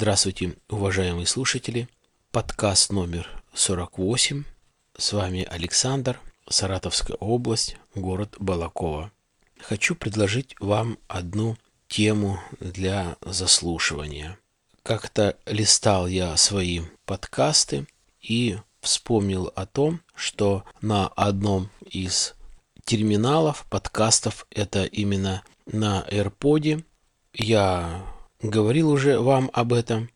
Здравствуйте, уважаемые слушатели. Подкаст номер 48. С вами Александр, Саратовская область, город Балакова. Хочу предложить вам одну тему для заслушивания. Как-то листал я свои подкасты и вспомнил о том, что на одном из терминалов подкастов, это именно на AirPod, я говорил уже вам об этом.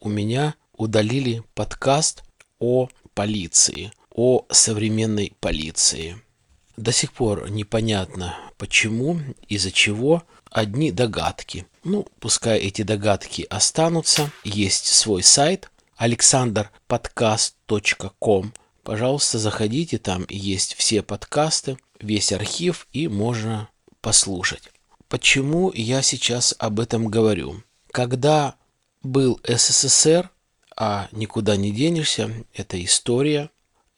У меня удалили подкаст о полиции, о современной полиции. До сих пор непонятно, почему, из-за чего, одни догадки. Ну, пускай эти догадки останутся. Есть свой сайт alexanderpodcast.com. Пожалуйста, заходите, там есть все подкасты, весь архив и можно послушать. Почему я сейчас об этом говорю? Когда был СССР, а никуда не денешься, это история,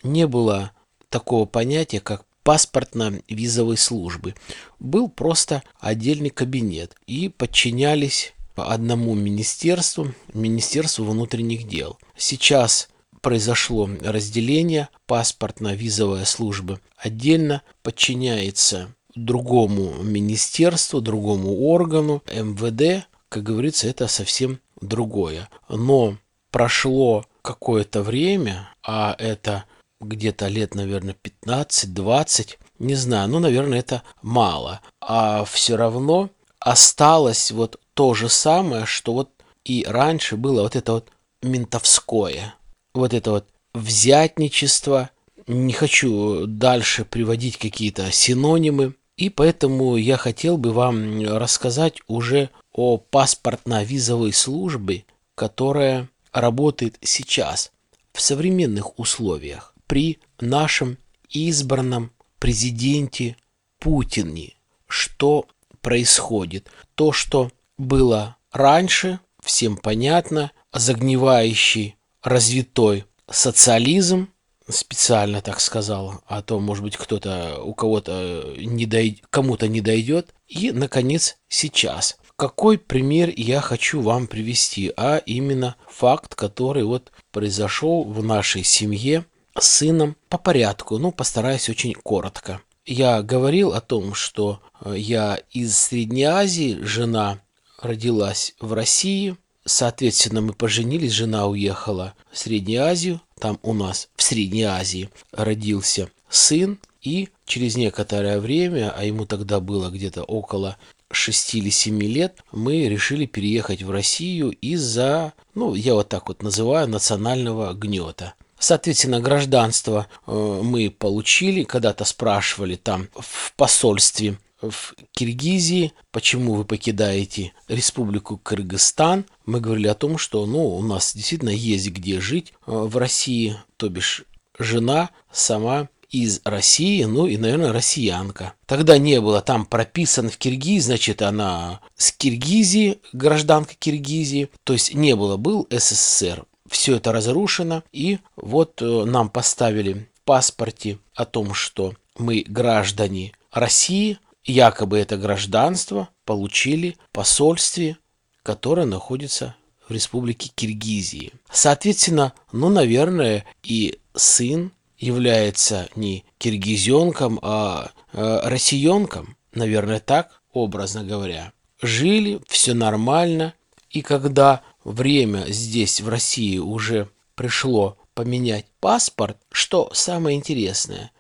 не было такого понятия, как паспортно-визовой службы. Был просто отдельный кабинет и подчинялись одному министерству, Министерству внутренних дел. Сейчас произошло разделение, паспортно-визовая служба отдельно подчиняется другому министерству, другому органу, МВД, как говорится, это совсем другое. Но прошло какое-то время, а это где-то лет, наверное, 15-20, не знаю, ну, наверное, это мало. А все равно осталось вот то же самое, что вот и раньше было вот это вот ментовское, вот это вот взятничество. Не хочу дальше приводить какие-то синонимы, и поэтому я хотел бы вам рассказать уже о паспортно-визовой службе, которая работает сейчас в современных условиях при нашем избранном президенте Путине. Что происходит? То, что было раньше, всем понятно, загнивающий развитой социализм, специально так сказал, а то, может быть, кто-то у кого-то не дой... кому-то не дойдет. И, наконец, сейчас. Какой пример я хочу вам привести, а именно факт, который вот произошел в нашей семье с сыном по порядку, ну, постараюсь очень коротко. Я говорил о том, что э, я из Средней Азии, жена родилась в России, соответственно, мы поженились, жена уехала в Среднюю Азию, там у нас в Средней Азии родился сын, и через некоторое время, а ему тогда было где-то около 6 или 7 лет, мы решили переехать в Россию из-за, ну, я вот так вот называю, национального гнета. Соответственно, гражданство э, мы получили, когда-то спрашивали там в посольстве в Киргизии, почему вы покидаете Республику Кыргызстан. Мы говорили о том, что ну, у нас действительно есть где жить э, в России, то бишь жена сама из России, ну и, наверное, россиянка. Тогда не было там прописан в Киргизии, значит, она с Киргизии, гражданка Киргизии, то есть не было, был СССР. Все это разрушено, и вот э, нам поставили в паспорте о том, что мы граждане России, Якобы это гражданство получили в посольстве, которое находится в республике Киргизии. Соответственно, ну, наверное, и сын является не киргизенком, а э, россиенком, наверное, так, образно говоря. Жили, все нормально, и когда время здесь, в России, уже пришло поменять паспорт, что самое интересное,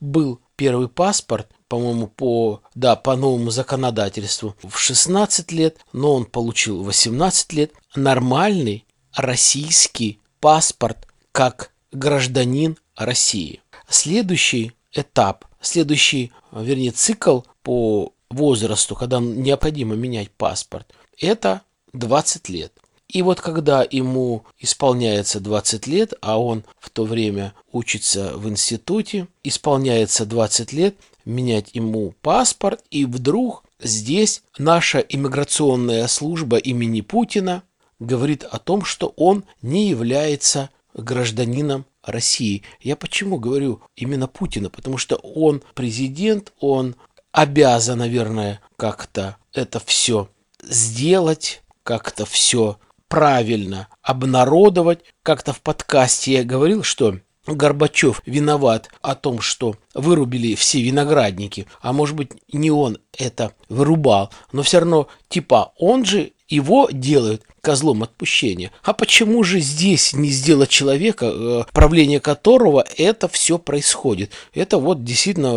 был первый паспорт, по-моему, по, да, по новому законодательству в 16 лет, но он получил 18 лет. Нормальный российский паспорт как гражданин России. Следующий этап, следующий, вернее, цикл по возрасту, когда необходимо менять паспорт, это 20 лет. И вот когда ему исполняется 20 лет, а он в то время учится в институте, исполняется 20 лет, менять ему паспорт, и вдруг здесь наша иммиграционная служба имени Путина говорит о том, что он не является гражданином России. Я почему говорю именно Путина? Потому что он президент, он обязан, наверное, как-то это все сделать, как-то все правильно обнародовать. Как-то в подкасте я говорил, что Горбачев виноват о том, что вырубили все виноградники, а может быть не он это вырубал, но все равно типа он же его делают козлом отпущения. А почему же здесь не сделать человека, э, правление которого это все происходит? Это вот действительно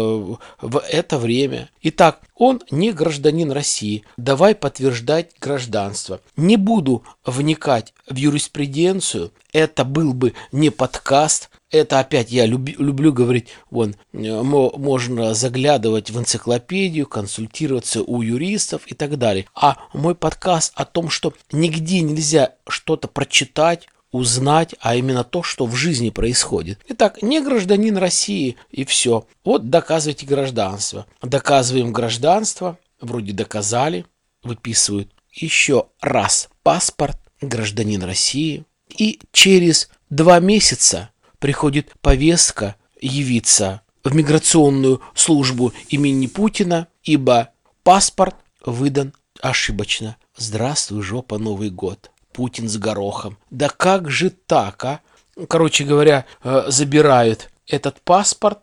в это время. Итак, он не гражданин России. Давай подтверждать гражданство. Не буду вникать в юриспруденцию. Это был бы не подкаст, это опять я люб, люблю говорить, вон, э, можно заглядывать в энциклопедию, консультироваться у юристов и так далее. А мой подкаст о том, что нигде нельзя что-то прочитать, узнать, а именно то, что в жизни происходит. Итак, не гражданин России и все. Вот доказывайте гражданство. Доказываем гражданство, вроде доказали, выписывают еще раз паспорт, гражданин России. И через два месяца приходит повестка явиться в миграционную службу имени Путина, ибо паспорт выдан ошибочно. Здравствуй, жопа, Новый год. Путин с горохом. Да как же так, а? Короче говоря, э, забирают этот паспорт,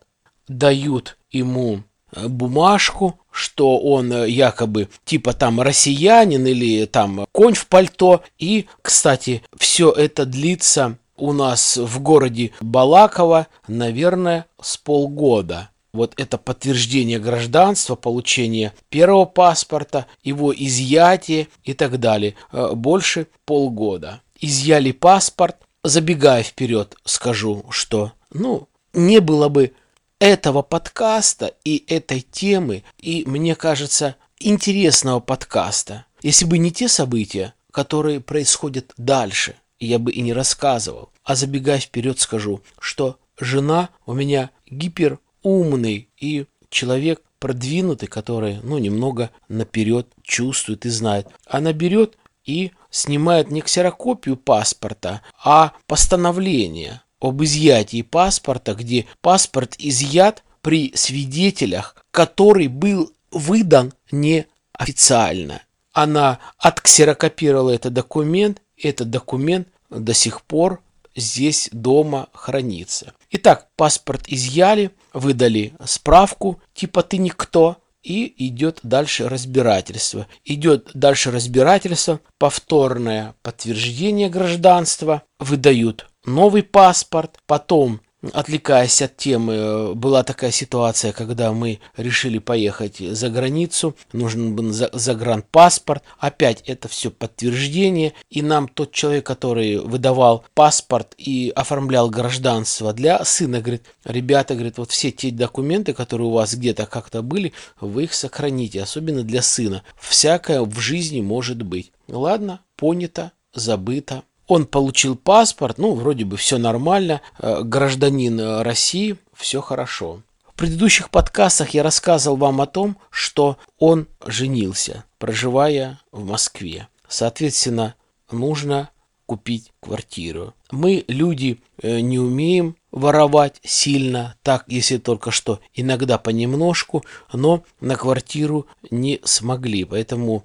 дают ему э, бумажку, что он э, якобы типа там россиянин или там конь в пальто. И, кстати, все это длится у нас в городе Балаково, наверное, с полгода. Вот это подтверждение гражданства, получение первого паспорта, его изъятие и так далее. Э, больше полгода. Изъяли паспорт. Забегая вперед, скажу, что, ну, не было бы этого подкаста и этой темы, и, мне кажется, интересного подкаста, если бы не те события, которые происходят дальше – я бы и не рассказывал. А забегая вперед скажу, что жена у меня гиперумный и человек продвинутый, который, ну, немного наперед чувствует и знает. Она берет и снимает не ксерокопию паспорта, а постановление об изъятии паспорта, где паспорт изъят при свидетелях, который был выдан неофициально. Она отксерокопировала этот документ этот документ до сих пор здесь дома хранится. Итак, паспорт изъяли, выдали справку, типа ты никто, и идет дальше разбирательство. Идет дальше разбирательство, повторное подтверждение гражданства, выдают новый паспорт, потом Отвлекаясь от темы, была такая ситуация, когда мы решили поехать за границу, нужен был загранпаспорт. Опять это все подтверждение, и нам тот человек, который выдавал паспорт и оформлял гражданство для сына, говорит, ребята, говорит, вот все те документы, которые у вас где-то как-то были, вы их сохраните, особенно для сына. Всякое в жизни может быть. Ладно, понято, забыто. Он получил паспорт, ну, вроде бы все нормально, э, гражданин э, России, все хорошо. В предыдущих подкастах я рассказывал вам о том, что он женился, проживая в Москве. Соответственно, нужно купить квартиру. Мы, люди, э, не умеем воровать сильно, так, если только что, иногда понемножку, но на квартиру не смогли. Поэтому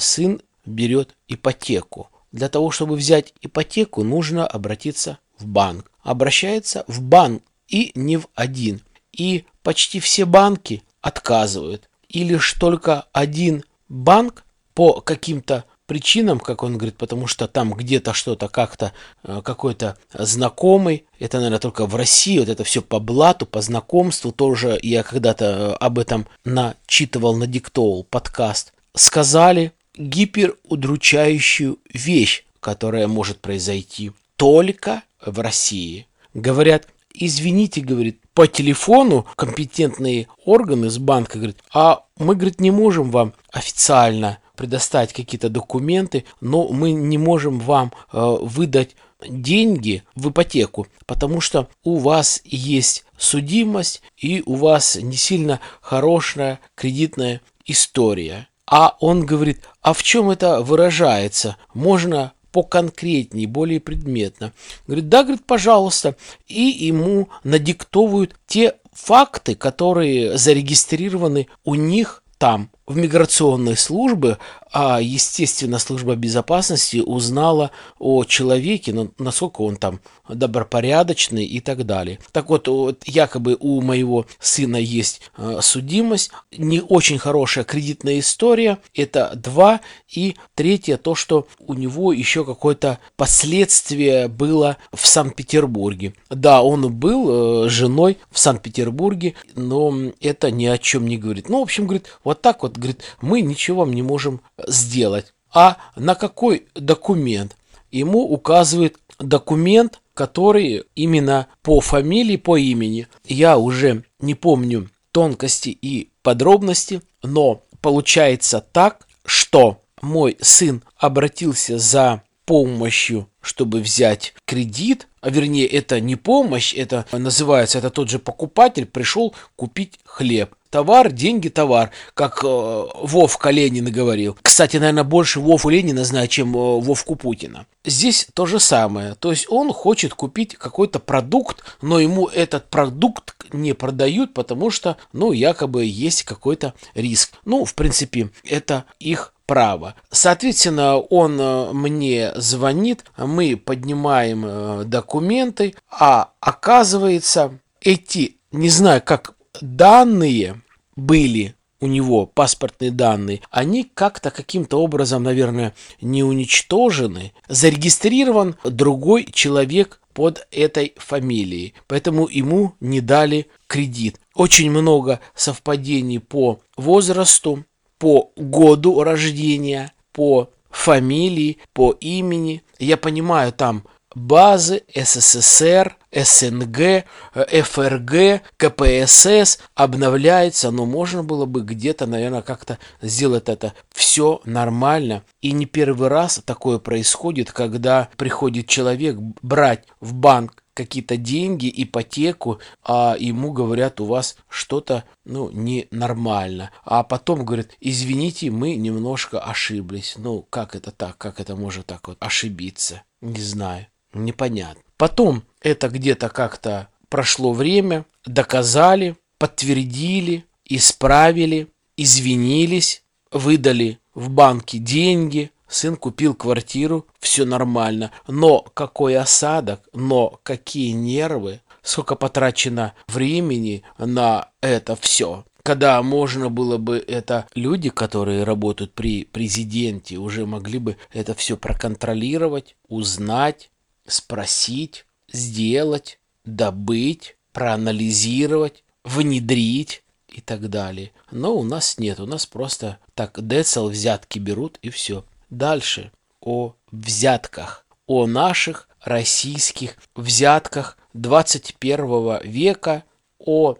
сын берет ипотеку. Для того, чтобы взять ипотеку, нужно обратиться в банк. Обращается в банк и не в один. И почти все банки отказывают. И лишь только один банк по каким-то причинам, как он говорит, потому что там где-то что-то как-то э, какой-то знакомый, это, наверное, только в России, вот это все по блату, по знакомству, тоже я когда-то э, об этом начитывал, надиктовал подкаст, сказали, гиперудручающую вещь, которая может произойти только в России. Говорят, извините, говорит, по телефону компетентные органы с банка говорят, а мы, говорит, не можем вам официально предоставить какие-то документы, но мы не можем вам э, выдать деньги в ипотеку, потому что у вас есть судимость и у вас не сильно хорошая кредитная история. А он говорит, а в чем это выражается? Можно поконкретнее, более предметно. Говорит, да, говорит, пожалуйста. И ему надиктовывают те факты, которые зарегистрированы у них там в миграционной службе, а, естественно, служба безопасности узнала о человеке, ну, насколько он там добропорядочный и так далее. Так вот, вот якобы у моего сына есть э, судимость, не очень хорошая кредитная история, это два, и третье, то, что у него еще какое-то последствие было в Санкт-Петербурге. Да, он был э, женой в Санкт-Петербурге, но это ни о чем не говорит. Ну, в общем, говорит, вот так вот, говорит, мы ничего вам не можем сделать. А на какой документ? Ему указывает документ, который именно по фамилии, по имени. Я уже не помню тонкости и подробности, но получается так, что мой сын обратился за помощью, чтобы взять кредит, а вернее это не помощь, это называется, это тот же покупатель пришел купить хлеб. Товар, деньги, товар, как э, Вовка Ленин говорил. Кстати, наверное, больше Вову Ленина знает, чем э, Вовку Путина. Здесь то же самое. То есть он хочет купить какой-то продукт, но ему этот продукт не продают, потому что, ну, якобы есть какой-то риск. Ну, в принципе, это их право. Соответственно, он э, мне звонит, мы поднимаем э, документы, а оказывается, эти, не знаю, как данные были у него паспортные данные, они как-то каким-то образом, наверное, не уничтожены. Зарегистрирован другой человек под этой фамилией, поэтому ему не дали кредит. Очень много совпадений по возрасту, по году рождения, по фамилии, по имени. Я понимаю, там базы СССР, СНГ, ФРГ, КПСС обновляется, но можно было бы где-то, наверное, как-то сделать это все нормально. И не первый раз такое происходит, когда приходит человек брать в банк какие-то деньги, ипотеку, а ему говорят, у вас что-то, ну, ненормально. А потом говорят, извините, мы немножко ошиблись. Ну, как это так? Как это может так вот ошибиться? Не знаю. Непонятно. Потом это где-то как-то прошло время, доказали, подтвердили, исправили, извинились, выдали в банке деньги, сын купил квартиру, все нормально. Но какой осадок, но какие нервы, сколько потрачено времени на это все. Когда можно было бы это люди, которые работают при президенте, уже могли бы это все проконтролировать, узнать, спросить, сделать, добыть, проанализировать, внедрить и так далее. Но у нас нет, у нас просто так децл взятки берут и все. Дальше о взятках, о наших российских взятках 21 века, о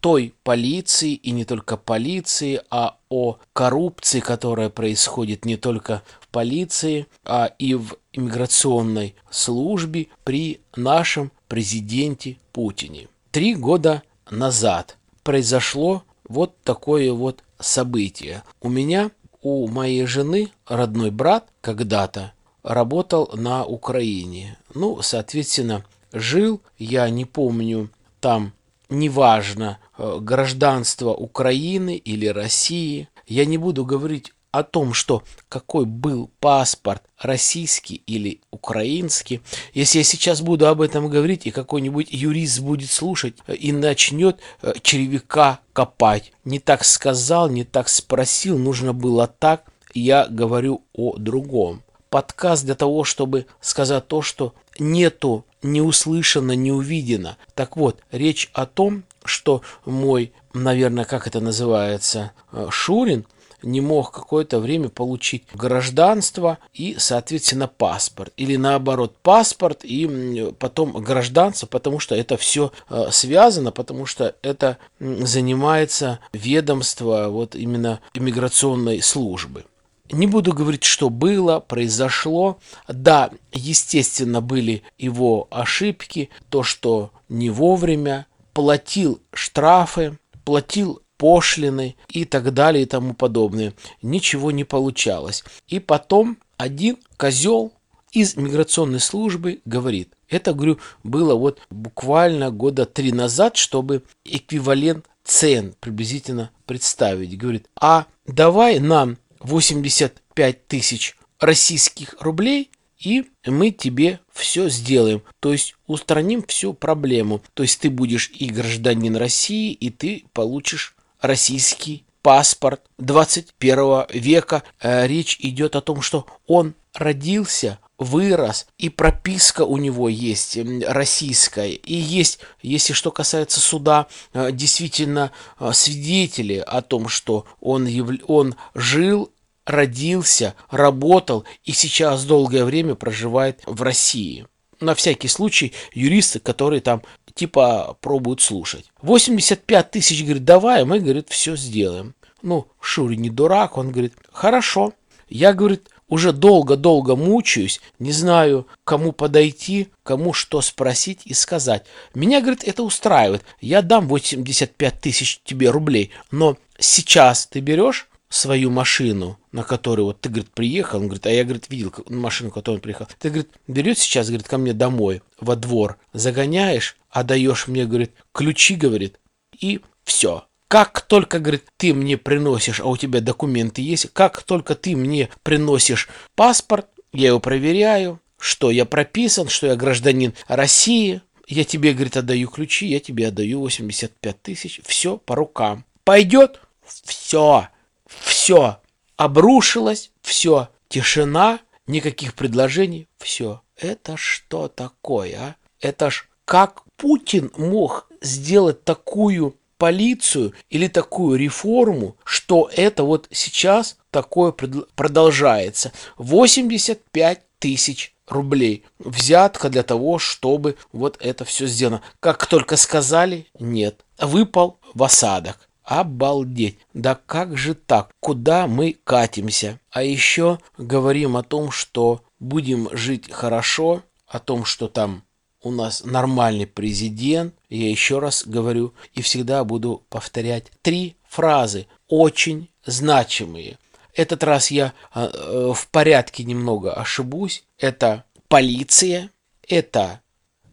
той полиции и не только полиции, а о коррупции, которая происходит не только в полиции, а и в иммиграционной службе при нашем президенте Путине. Три года назад произошло вот такое вот событие. У меня, у моей жены, родной брат когда-то работал на Украине. Ну, соответственно, жил, я не помню, там неважно, э, гражданство Украины или России. Я не буду говорить о том, что какой был паспорт российский или украинский. Если я сейчас буду об этом говорить, и какой-нибудь юрист будет слушать и начнет э, червяка копать. Не так сказал, не так спросил, нужно было так. Я говорю о другом. Подкаст для того, чтобы сказать то, что нету не услышано, не увидено. Так вот, речь о том, что мой, наверное, как это называется, э, Шурин не мог какое-то время получить гражданство и, соответственно, паспорт. Или наоборот, паспорт и потом гражданство, потому что это все э, связано, потому что это занимается ведомство вот именно иммиграционной службы. Не буду говорить, что было, произошло. Да, естественно, были его ошибки, то, что не вовремя платил штрафы, платил пошлины и так далее и тому подобное. Ничего не получалось. И потом один козел из миграционной службы говорит, это, говорю, было вот буквально года три назад, чтобы эквивалент цен приблизительно представить. Говорит, а давай нам 85 тысяч российских рублей, и мы тебе все сделаем. То есть устраним всю проблему. То есть ты будешь и гражданин России, и ты получишь российский паспорт 21 века. Э, речь идет о том, что он родился вырос, и прописка у него есть российская, и есть, если что касается суда, э, действительно э, свидетели о том, что он, яв... он жил, родился, работал и сейчас долгое время проживает в России. На всякий случай юристы, которые там типа пробуют слушать. 85 тысяч, говорит, давай, мы, говорит, все сделаем. Ну, Шури не дурак, он говорит, хорошо. Я, говорит, уже долго-долго мучаюсь, не знаю, кому подойти, кому что спросить и сказать. Меня, говорит, это устраивает. Я дам 85 тысяч тебе рублей, но сейчас ты берешь свою машину, на которую вот ты, говорит, приехал, он говорит, а я, говорит, видел машину, которую он приехал. Ты, говорит, берешь сейчас, говорит, ко мне домой, во двор, загоняешь, отдаешь мне, говорит, ключи, говорит, и все. Как только, говорит, ты мне приносишь, а у тебя документы есть, как только ты мне приносишь паспорт, я его проверяю, что я прописан, что я гражданин России, я тебе, говорит, отдаю ключи, я тебе отдаю 85 тысяч, все по рукам. Пойдет? Все, все. Обрушилось, все. Тишина, никаких предложений, все. Это что такое, а? Это ж как Путин мог сделать такую полицию или такую реформу, что это вот сейчас такое продолжается. 85 тысяч рублей. Взятка для того, чтобы вот это все сделано. Как только сказали, нет. Выпал в осадок. Обалдеть! Да как же так? Куда мы катимся? А еще говорим о том, что будем жить хорошо, о том, что там у нас нормальный президент, я еще раз говорю и всегда буду повторять три фразы, очень значимые. Этот раз я э, в порядке немного ошибусь. Это полиция, это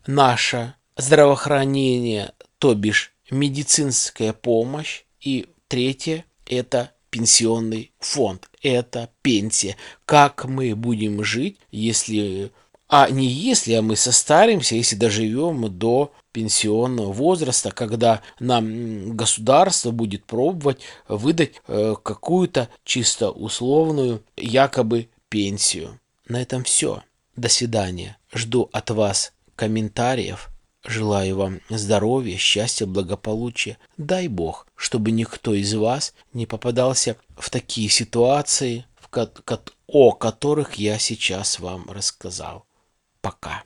наше здравоохранение, то бишь медицинская помощь. И третье – это пенсионный фонд, это пенсия. Как мы будем жить, если а не если а мы состаримся, если доживем до пенсионного возраста, когда нам государство будет пробовать выдать э, какую-то чисто условную якобы пенсию. На этом все. До свидания. Жду от вас комментариев. Желаю вам здоровья, счастья, благополучия. Дай Бог, чтобы никто из вас не попадался в такие ситуации, о которых я сейчас вам рассказал. Пока.